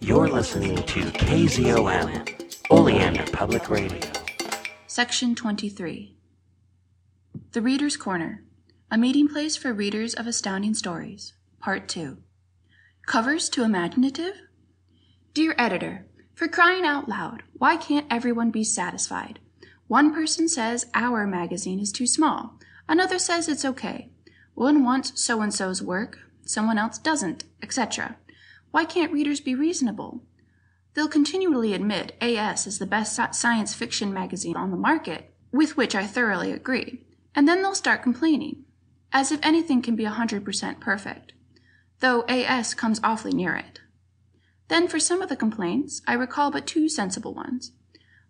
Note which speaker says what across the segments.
Speaker 1: You're listening to KZOM, Oleander Public Radio.
Speaker 2: Section 23 The Reader's Corner A Meeting Place for Readers of Astounding Stories, Part 2. Covers too imaginative? Dear Editor, for crying out loud, why can't everyone be satisfied? One person says our magazine is too small, another says it's okay. One wants so and so's work, someone else doesn't, etc. Why can't readers be reasonable? They'll continually admit AS is the best science fiction magazine on the market, with which I thoroughly agree, and then they'll start complaining, as if anything can be 100% perfect, though AS comes awfully near it. Then, for some of the complaints, I recall but two sensible ones.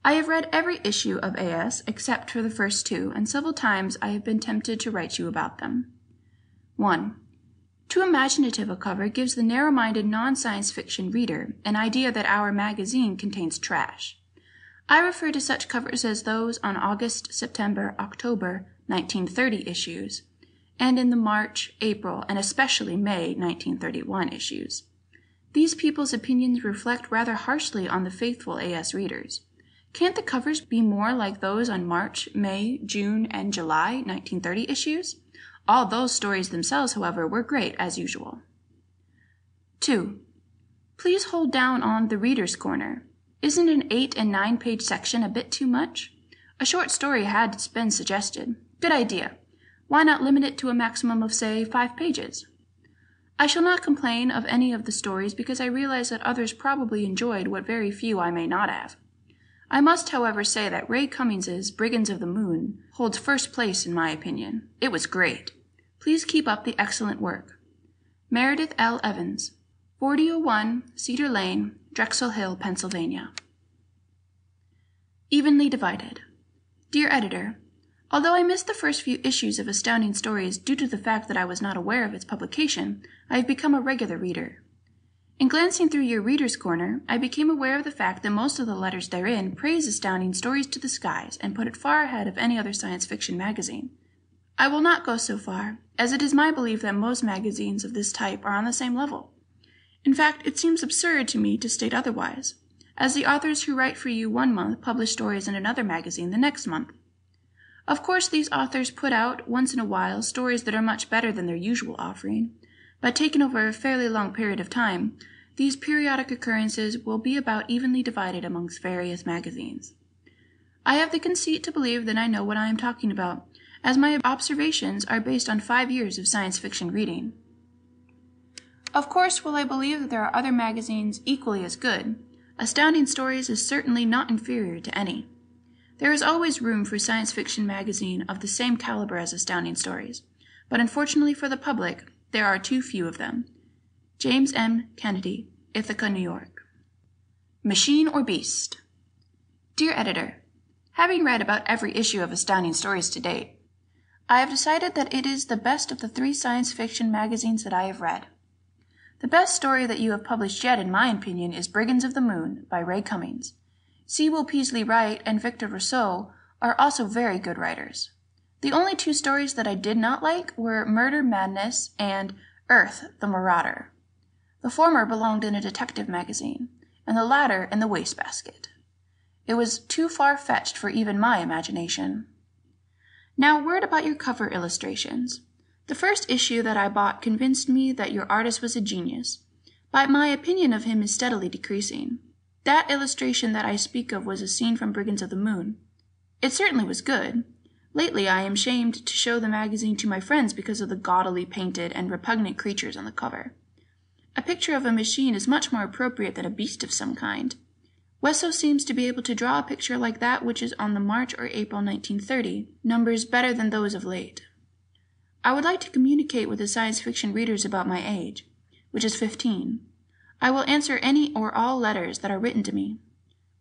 Speaker 2: I have read every issue of AS except for the first two, and several times I have been tempted to write you about them. 1. Too imaginative a cover gives the narrow minded non science fiction reader an idea that our magazine contains trash. I refer to such covers as those on August, September, October 1930 issues, and in the March, April, and especially May 1931 issues. These people's opinions reflect rather harshly on the faithful AS readers. Can't the covers be more like those on March, May, June, and July 1930 issues? All those stories themselves, however, were great as usual. 2. Please hold down on the Reader's Corner. Isn't an 8 and 9 page section a bit too much? A short story had been suggested. Good idea. Why not limit it to a maximum of, say, 5 pages? I shall not complain of any of the stories because I realize that others probably enjoyed what very few I may not have. I must, however, say that Ray Cummings's Brigands of the Moon holds first place in my opinion. It was great. Please keep up the excellent work. Meredith L. Evans, 4001 Cedar Lane, Drexel Hill, Pennsylvania. Evenly Divided. Dear Editor, Although I missed the first few issues of Astounding Stories due to the fact that I was not aware of its publication, I have become a regular reader. In glancing through your Reader's Corner, I became aware of the fact that most of the letters therein praise Astounding Stories to the skies and put it far ahead of any other science fiction magazine. I will not go so far, as it is my belief that most magazines of this type are on the same level. In fact, it seems absurd to me to state otherwise, as the authors who write for you one month publish stories in another magazine the next month. Of course, these authors put out, once in a while, stories that are much better than their usual offering, but taken over a fairly long period of time, these periodic occurrences will be about evenly divided amongst various magazines. I have the conceit to believe that I know what I am talking about, as my observations are based on five years of science fiction reading. Of course, while I believe that there are other magazines equally as good, Astounding Stories is certainly not inferior to any. There is always room for science fiction magazine of the same caliber as Astounding Stories, but unfortunately for the public, there are too few of them. James M. Kennedy, Ithaca, New York. Machine or Beast? Dear Editor, having read about every issue of Astounding Stories to date, I have decided that it is the best of the three science fiction magazines that I have read. The best story that you have published yet, in my opinion, is Brigands of the Moon by Ray Cummings. Sewell Peaslee Wright and Victor Rousseau are also very good writers. The only two stories that I did not like were Murder Madness and Earth the Marauder. The former belonged in a detective magazine, and the latter in the wastebasket. It was too far fetched for even my imagination. Now, a word about your cover illustrations. The first issue that I bought convinced me that your artist was a genius, but my opinion of him is steadily decreasing. That illustration that I speak of was a scene from Brigands of the Moon. It certainly was good. Lately, I am shamed to show the magazine to my friends because of the gaudily painted and repugnant creatures on the cover. A picture of a machine is much more appropriate than a beast of some kind. Wesso seems to be able to draw a picture like that which is on the March or April 1930 numbers better than those of late. I would like to communicate with the science fiction readers about my age, which is 15. I will answer any or all letters that are written to me.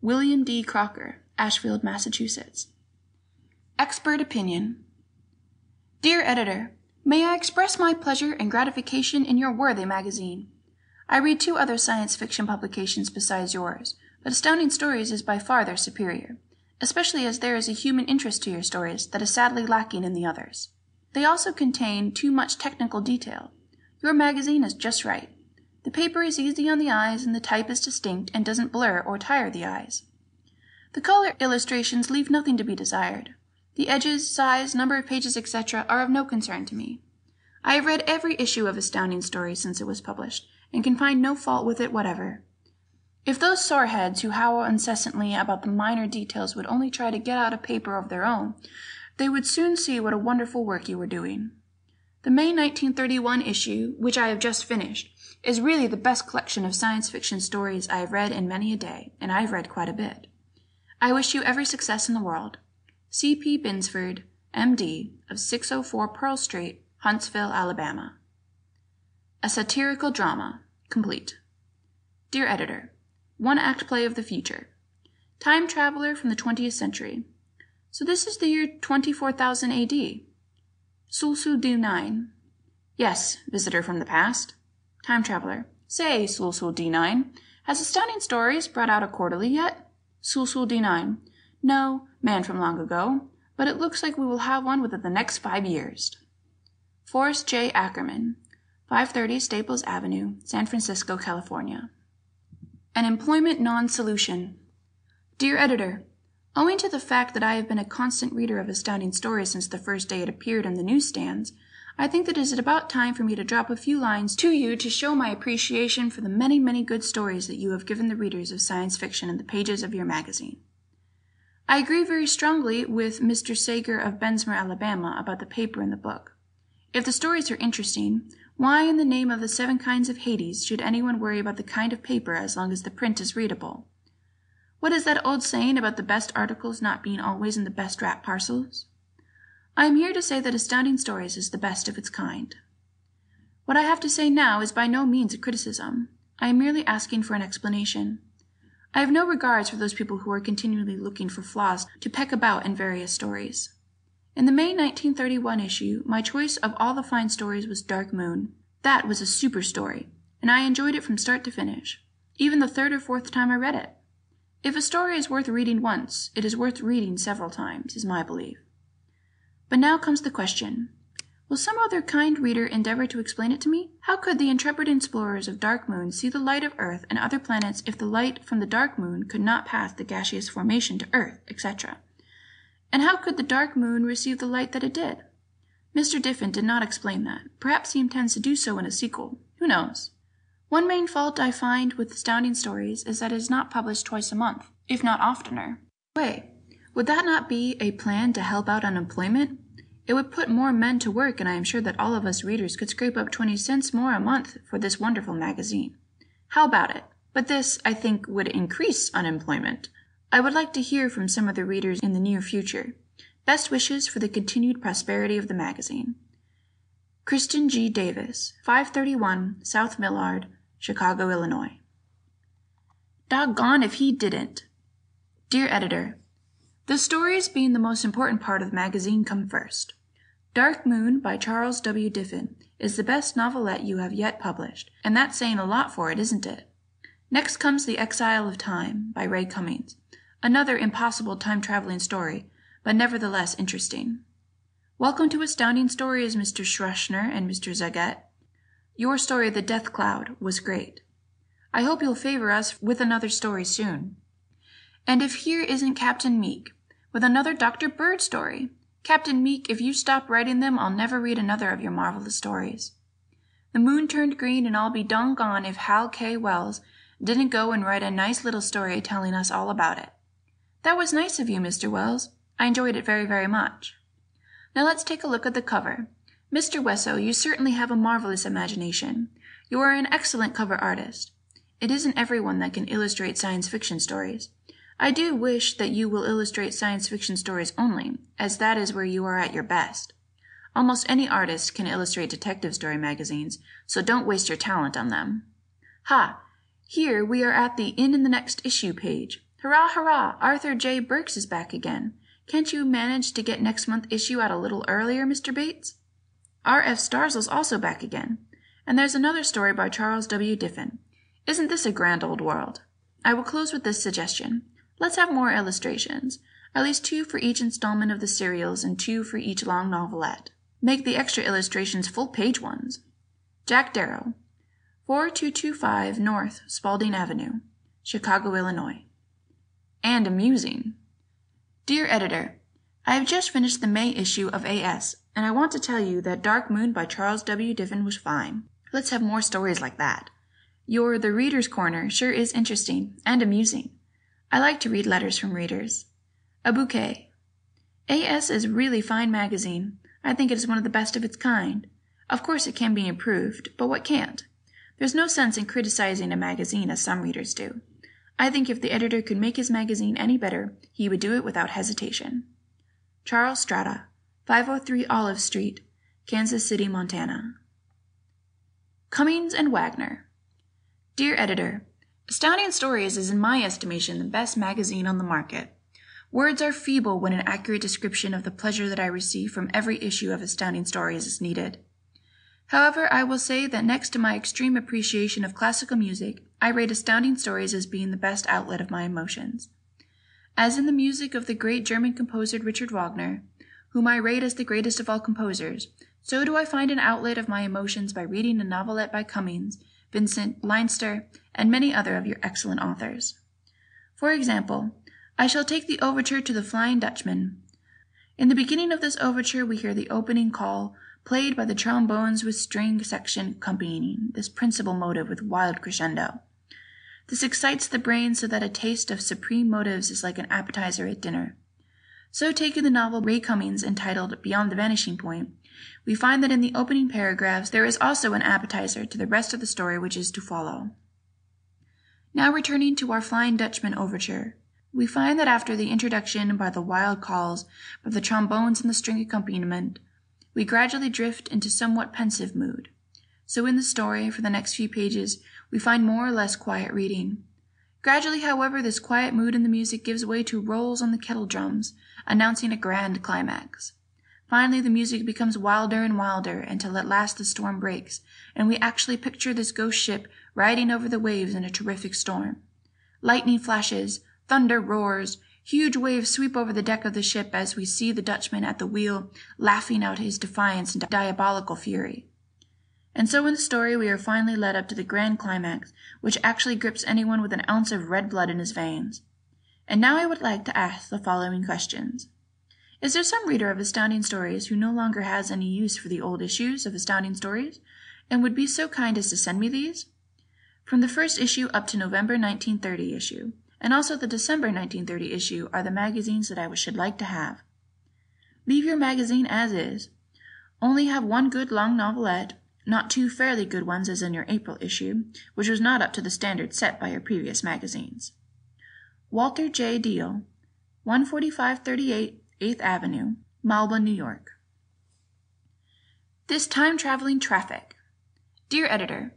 Speaker 2: William D. Crocker, Ashfield, Massachusetts. Expert Opinion Dear Editor, May I express my pleasure and gratification in your worthy magazine? I read two other science fiction publications besides yours but Astounding Stories is by far their superior, especially as there is a human interest to your stories that is sadly lacking in the others. They also contain too much technical detail. Your magazine is just right. The paper is easy on the eyes and the type is distinct and doesn't blur or tire the eyes. The color illustrations leave nothing to be desired. The edges, size, number of pages, etc., are of no concern to me. I have read every issue of Astounding Stories since it was published, and can find no fault with it whatever. If those soreheads who howl incessantly about the minor details would only try to get out a paper of their own, they would soon see what a wonderful work you were doing. The May 1931 issue, which I have just finished, is really the best collection of science fiction stories I have read in many a day, and I have read quite a bit. I wish you every success in the world. C. P. Binsford, M.D., of 604 Pearl Street, Huntsville, Alabama. A Satirical Drama, Complete. Dear Editor, one act play of the future. Time traveler from the 20th century. So this is the year 24,000 AD. Sulsu Du 9. Yes, visitor from the past. Time traveler. Say, Sulsul D9, has Astounding Stories brought out a quarterly yet? Sulsul D9. No, man from long ago, but it looks like we will have one within the next five years. Forrest J. Ackerman, 530 Staples Avenue, San Francisco, California. An Employment Non Solution. Dear Editor, Owing to the fact that I have been a constant reader of Astounding Stories since the first day it appeared on the newsstands, I think that it is about time for me to drop a few lines to you to show my appreciation for the many, many good stories that you have given the readers of science fiction in the pages of your magazine. I agree very strongly with Mr. Sager of Bessemer, Alabama, about the paper in the book. If the stories are interesting, why in the name of the seven kinds of Hades should anyone worry about the kind of paper as long as the print is readable? What is that old saying about the best articles not being always in the best wrap parcels? I am here to say that Astounding Stories is the best of its kind. What I have to say now is by no means a criticism. I am merely asking for an explanation. I have no regards for those people who are continually looking for flaws to peck about in various stories. In the May 1931 issue, my choice of all the fine stories was Dark Moon. That was a super story, and I enjoyed it from start to finish, even the third or fourth time I read it. If a story is worth reading once, it is worth reading several times, is my belief. But now comes the question Will some other kind reader endeavor to explain it to me? How could the intrepid explorers of Dark Moon see the light of Earth and other planets if the light from the Dark Moon could not pass the gaseous formation to Earth, etc.? And how could the dark moon receive the light that it did? Mr. Diffin did not explain that. Perhaps he intends to do so in a sequel. Who knows? One main fault I find with Astounding Stories is that it is not published twice a month, if not oftener. Wait, would that not be a plan to help out unemployment? It would put more men to work, and I am sure that all of us readers could scrape up 20 cents more a month for this wonderful magazine. How about it? But this, I think, would increase unemployment. I would like to hear from some of the readers in the near future. Best wishes for the continued prosperity of the magazine. Kristen G. Davis, 531 South Millard, Chicago, Illinois. Doggone if he didn't. Dear Editor, The stories being the most important part of the magazine come first. Dark Moon by Charles W. Diffin is the best novelette you have yet published, and that's saying a lot for it, isn't it? Next comes The Exile of Time by Ray Cummings. Another impossible time traveling story, but nevertheless interesting. Welcome to Astounding Stories, Mr. Schachner and Mr. Zagat. Your story, The Death Cloud, was great. I hope you'll favor us with another story soon. And if here isn't Captain Meek, with another Dr. Bird story. Captain Meek, if you stop writing them, I'll never read another of your marvelous stories. The moon turned green, and I'll be gone if Hal K. Wells didn't go and write a nice little story telling us all about it. That was nice of you, Mr. Wells. I enjoyed it very, very much. Now let's take a look at the cover. Mr. Wesso, you certainly have a marvelous imagination. You are an excellent cover artist. It isn't everyone that can illustrate science fiction stories. I do wish that you will illustrate science fiction stories only, as that is where you are at your best. Almost any artist can illustrate detective story magazines, so don't waste your talent on them. Ha! Here we are at the In in the Next Issue page. Hurrah, hurrah! Arthur J. Burks is back again. Can't you manage to get next month's issue out a little earlier, Mr. Bates? R. F. Starzl's also back again. And there's another story by Charles W. Diffin. Isn't this a grand old world? I will close with this suggestion. Let's have more illustrations. At least two for each installment of the serials and two for each long novelette. Make the extra illustrations full page ones. Jack Darrow. 4225 North Spaulding Avenue, Chicago, Illinois. And amusing. Dear Editor, I have just finished the May issue of AS, and I want to tell you that Dark Moon by Charles W. Diffin was fine. Let's have more stories like that. Your The Reader's Corner sure is interesting and amusing. I like to read letters from readers. A bouquet. AS is a really fine magazine. I think it is one of the best of its kind. Of course, it can be improved, but what can't? There's no sense in criticizing a magazine as some readers do. I think if the editor could make his magazine any better, he would do it without hesitation. Charles Strata, 503 Olive Street, Kansas City, Montana. Cummings and Wagner. Dear Editor, Astounding Stories is, in my estimation, the best magazine on the market. Words are feeble when an accurate description of the pleasure that I receive from every issue of Astounding Stories is needed. However, I will say that next to my extreme appreciation of classical music, I rate Astounding Stories as being the best outlet of my emotions. As in the music of the great German composer Richard Wagner, whom I rate as the greatest of all composers, so do I find an outlet of my emotions by reading a novelette by Cummings, Vincent, Leinster, and many other of your excellent authors. For example, I shall take the overture to the Flying Dutchman. In the beginning of this overture we hear the opening call played by the trombones with string section accompanying this principal motive with wild crescendo. This excites the brain so that a taste of supreme motives is like an appetizer at dinner. So taking the novel Ray Cummings entitled Beyond the Vanishing Point, we find that in the opening paragraphs there is also an appetizer to the rest of the story which is to follow. Now returning to our Flying Dutchman overture, we find that after the introduction by the wild calls, by the trombones and the string accompaniment, we gradually drift into somewhat pensive mood. So in the story, for the next few pages, we find more or less quiet reading. Gradually, however, this quiet mood in the music gives way to rolls on the kettle drums, announcing a grand climax. Finally, the music becomes wilder and wilder until at last the storm breaks, and we actually picture this ghost ship riding over the waves in a terrific storm. Lightning flashes, thunder roars, huge waves sweep over the deck of the ship as we see the Dutchman at the wheel laughing out his defiance and diabolical fury. And so in the story we are finally led up to the grand climax, which actually grips anyone with an ounce of red blood in his veins. And now I would like to ask the following questions. Is there some reader of Astounding Stories who no longer has any use for the old issues of Astounding Stories and would be so kind as to send me these? From the first issue up to November 1930 issue, and also the December 1930 issue are the magazines that I should like to have. Leave your magazine as is. Only have one good long novelette, not two fairly good ones as in your April issue, which was not up to the standard set by your previous magazines. Walter J. Deal, 14538 8th Avenue, Malba, New York. This time traveling traffic. Dear Editor,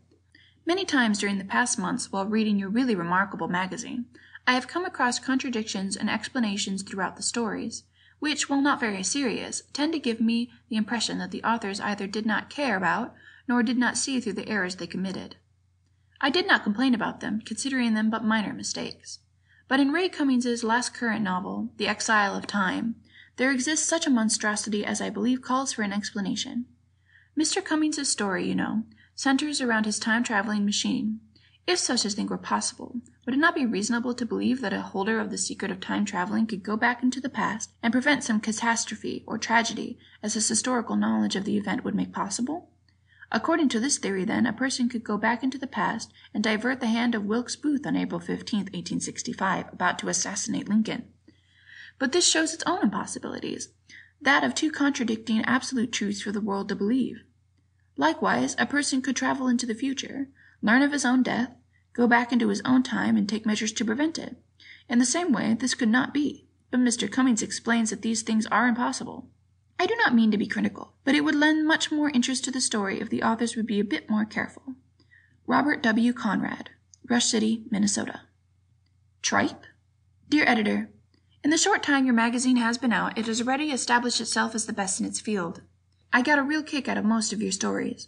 Speaker 2: Many times during the past months while reading your really remarkable magazine, I have come across contradictions and explanations throughout the stories, which, while not very serious, tend to give me the impression that the authors either did not care about nor did not see through the errors they committed. I did not complain about them, considering them but minor mistakes. But in Ray Cummings's last current novel, The Exile of Time, there exists such a monstrosity as I believe calls for an explanation. Mr. Cummings's story, you know, centers around his time traveling machine. If such a thing were possible, would it not be reasonable to believe that a holder of the secret of time traveling could go back into the past and prevent some catastrophe or tragedy as his historical knowledge of the event would make possible? According to this theory, then, a person could go back into the past and divert the hand of Wilkes Booth on April 15, 1865, about to assassinate Lincoln. But this shows its own impossibilities, that of two contradicting absolute truths for the world to believe. Likewise, a person could travel into the future, learn of his own death, go back into his own time, and take measures to prevent it. In the same way, this could not be, but Mr. Cummings explains that these things are impossible. I do not mean to be critical, but it would lend much more interest to the story if the authors would be a bit more careful. Robert W. Conrad, Rush City, Minnesota. Tripe? Dear Editor, in the short time your magazine has been out, it has already established itself as the best in its field. I got a real kick out of most of your stories.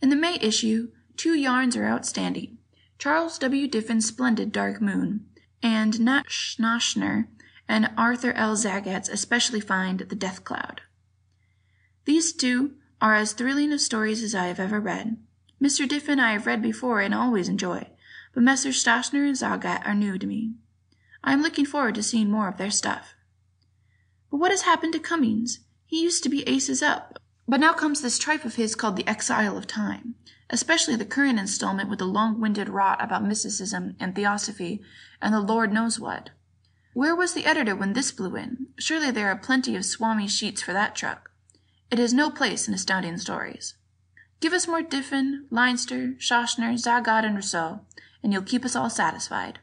Speaker 2: In the May issue, two yarns are outstanding Charles W. Diffin's splendid Dark Moon, and Nat Schachner and Arthur L. Zagat's especially fine The Death Cloud. These two are as thrilling of stories as I have ever read. Mr. Diffin I have read before and always enjoy, but Messrs. Schachner and Zagat are new to me. I am looking forward to seeing more of their stuff. But what has happened to Cummings? He used to be aces up, but now comes this tripe of his called The Exile of Time, especially the current installment with the long-winded rot about mysticism and theosophy and the Lord knows what. Where was the editor when this blew in? Surely there are plenty of Swami sheets for that truck. It has no place in Astounding Stories. Give us more Diffin, Leinster, Schachner, Zagat, and Rousseau, and you'll keep us all satisfied.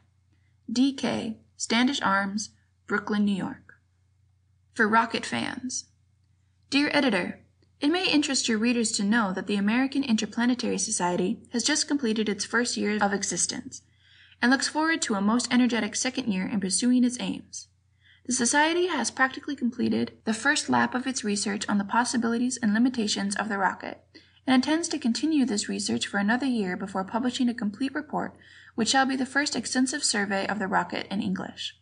Speaker 2: D.K. Standish Arms, Brooklyn, New York. For Rocket Fans Dear Editor, It may interest your readers to know that the American Interplanetary Society has just completed its first year of existence, and looks forward to a most energetic second year in pursuing its aims. The Society has practically completed the first lap of its research on the possibilities and limitations of the rocket, and intends to continue this research for another year before publishing a complete report, which shall be the first extensive survey of the rocket in English.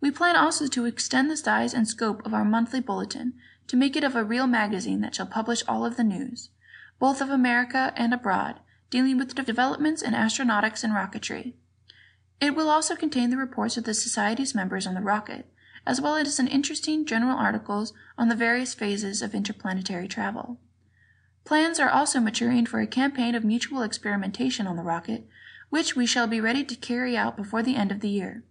Speaker 2: We plan also to extend the size and scope of our monthly bulletin to make it of a real magazine that shall publish all of the news, both of America and abroad, dealing with developments in astronautics and rocketry. It will also contain the reports of the Society's members on the rocket, as well as an interesting general articles on the various phases of interplanetary travel. Plans are also maturing for a campaign of mutual experimentation on the rocket, which we shall be ready to carry out before the end of the year.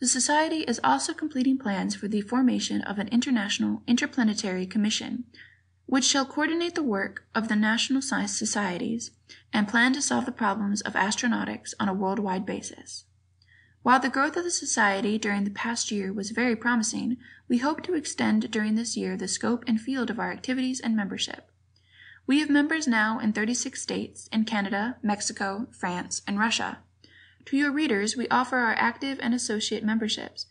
Speaker 2: The Society is also completing plans for the formation of an international interplanetary commission, which shall coordinate the work of the national science societies and plan to solve the problems of astronautics on a worldwide basis. While the growth of the Society during the past year was very promising, we hope to extend during this year the scope and field of our activities and membership. We have members now in 36 states, in Canada, Mexico, France, and Russia. To your readers, we offer our active and associate memberships,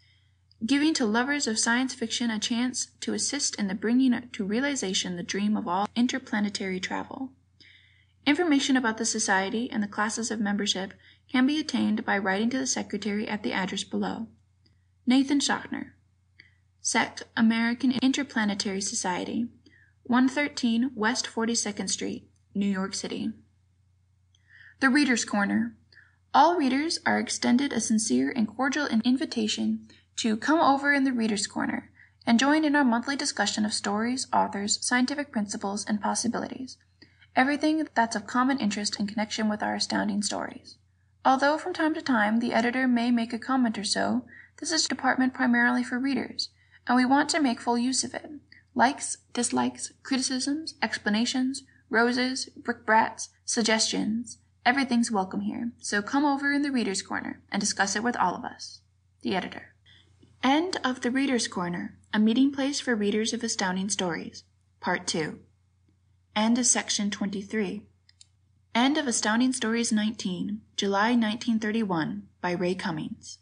Speaker 2: giving to lovers of science fiction a chance to assist in the bringing to realization the dream of all interplanetary travel. Information about the Society and the classes of membership can be attained by writing to the Secretary at the address below. Nathan Schachner, SEC American Interplanetary Society, 113 West 42nd Street, New York City. The Reader's Corner. All readers are extended a sincere and cordial invitation to come over in the Reader's Corner and join in our monthly discussion of stories, authors, scientific principles, and possibilities. Everything that's of common interest in connection with our astounding stories. Although from time to time the editor may make a comment or so, this is a department primarily for readers, and we want to make full use of it. Likes, dislikes, criticisms, explanations, roses, brickbats, suggestions, everything's welcome here. So come over in the Reader's Corner and discuss it with all of us. The Editor. End of the Reader's Corner, a meeting place for readers of astounding stories. Part 2. End of section 23. End of Astounding Stories 19, July 1931, by Ray Cummings.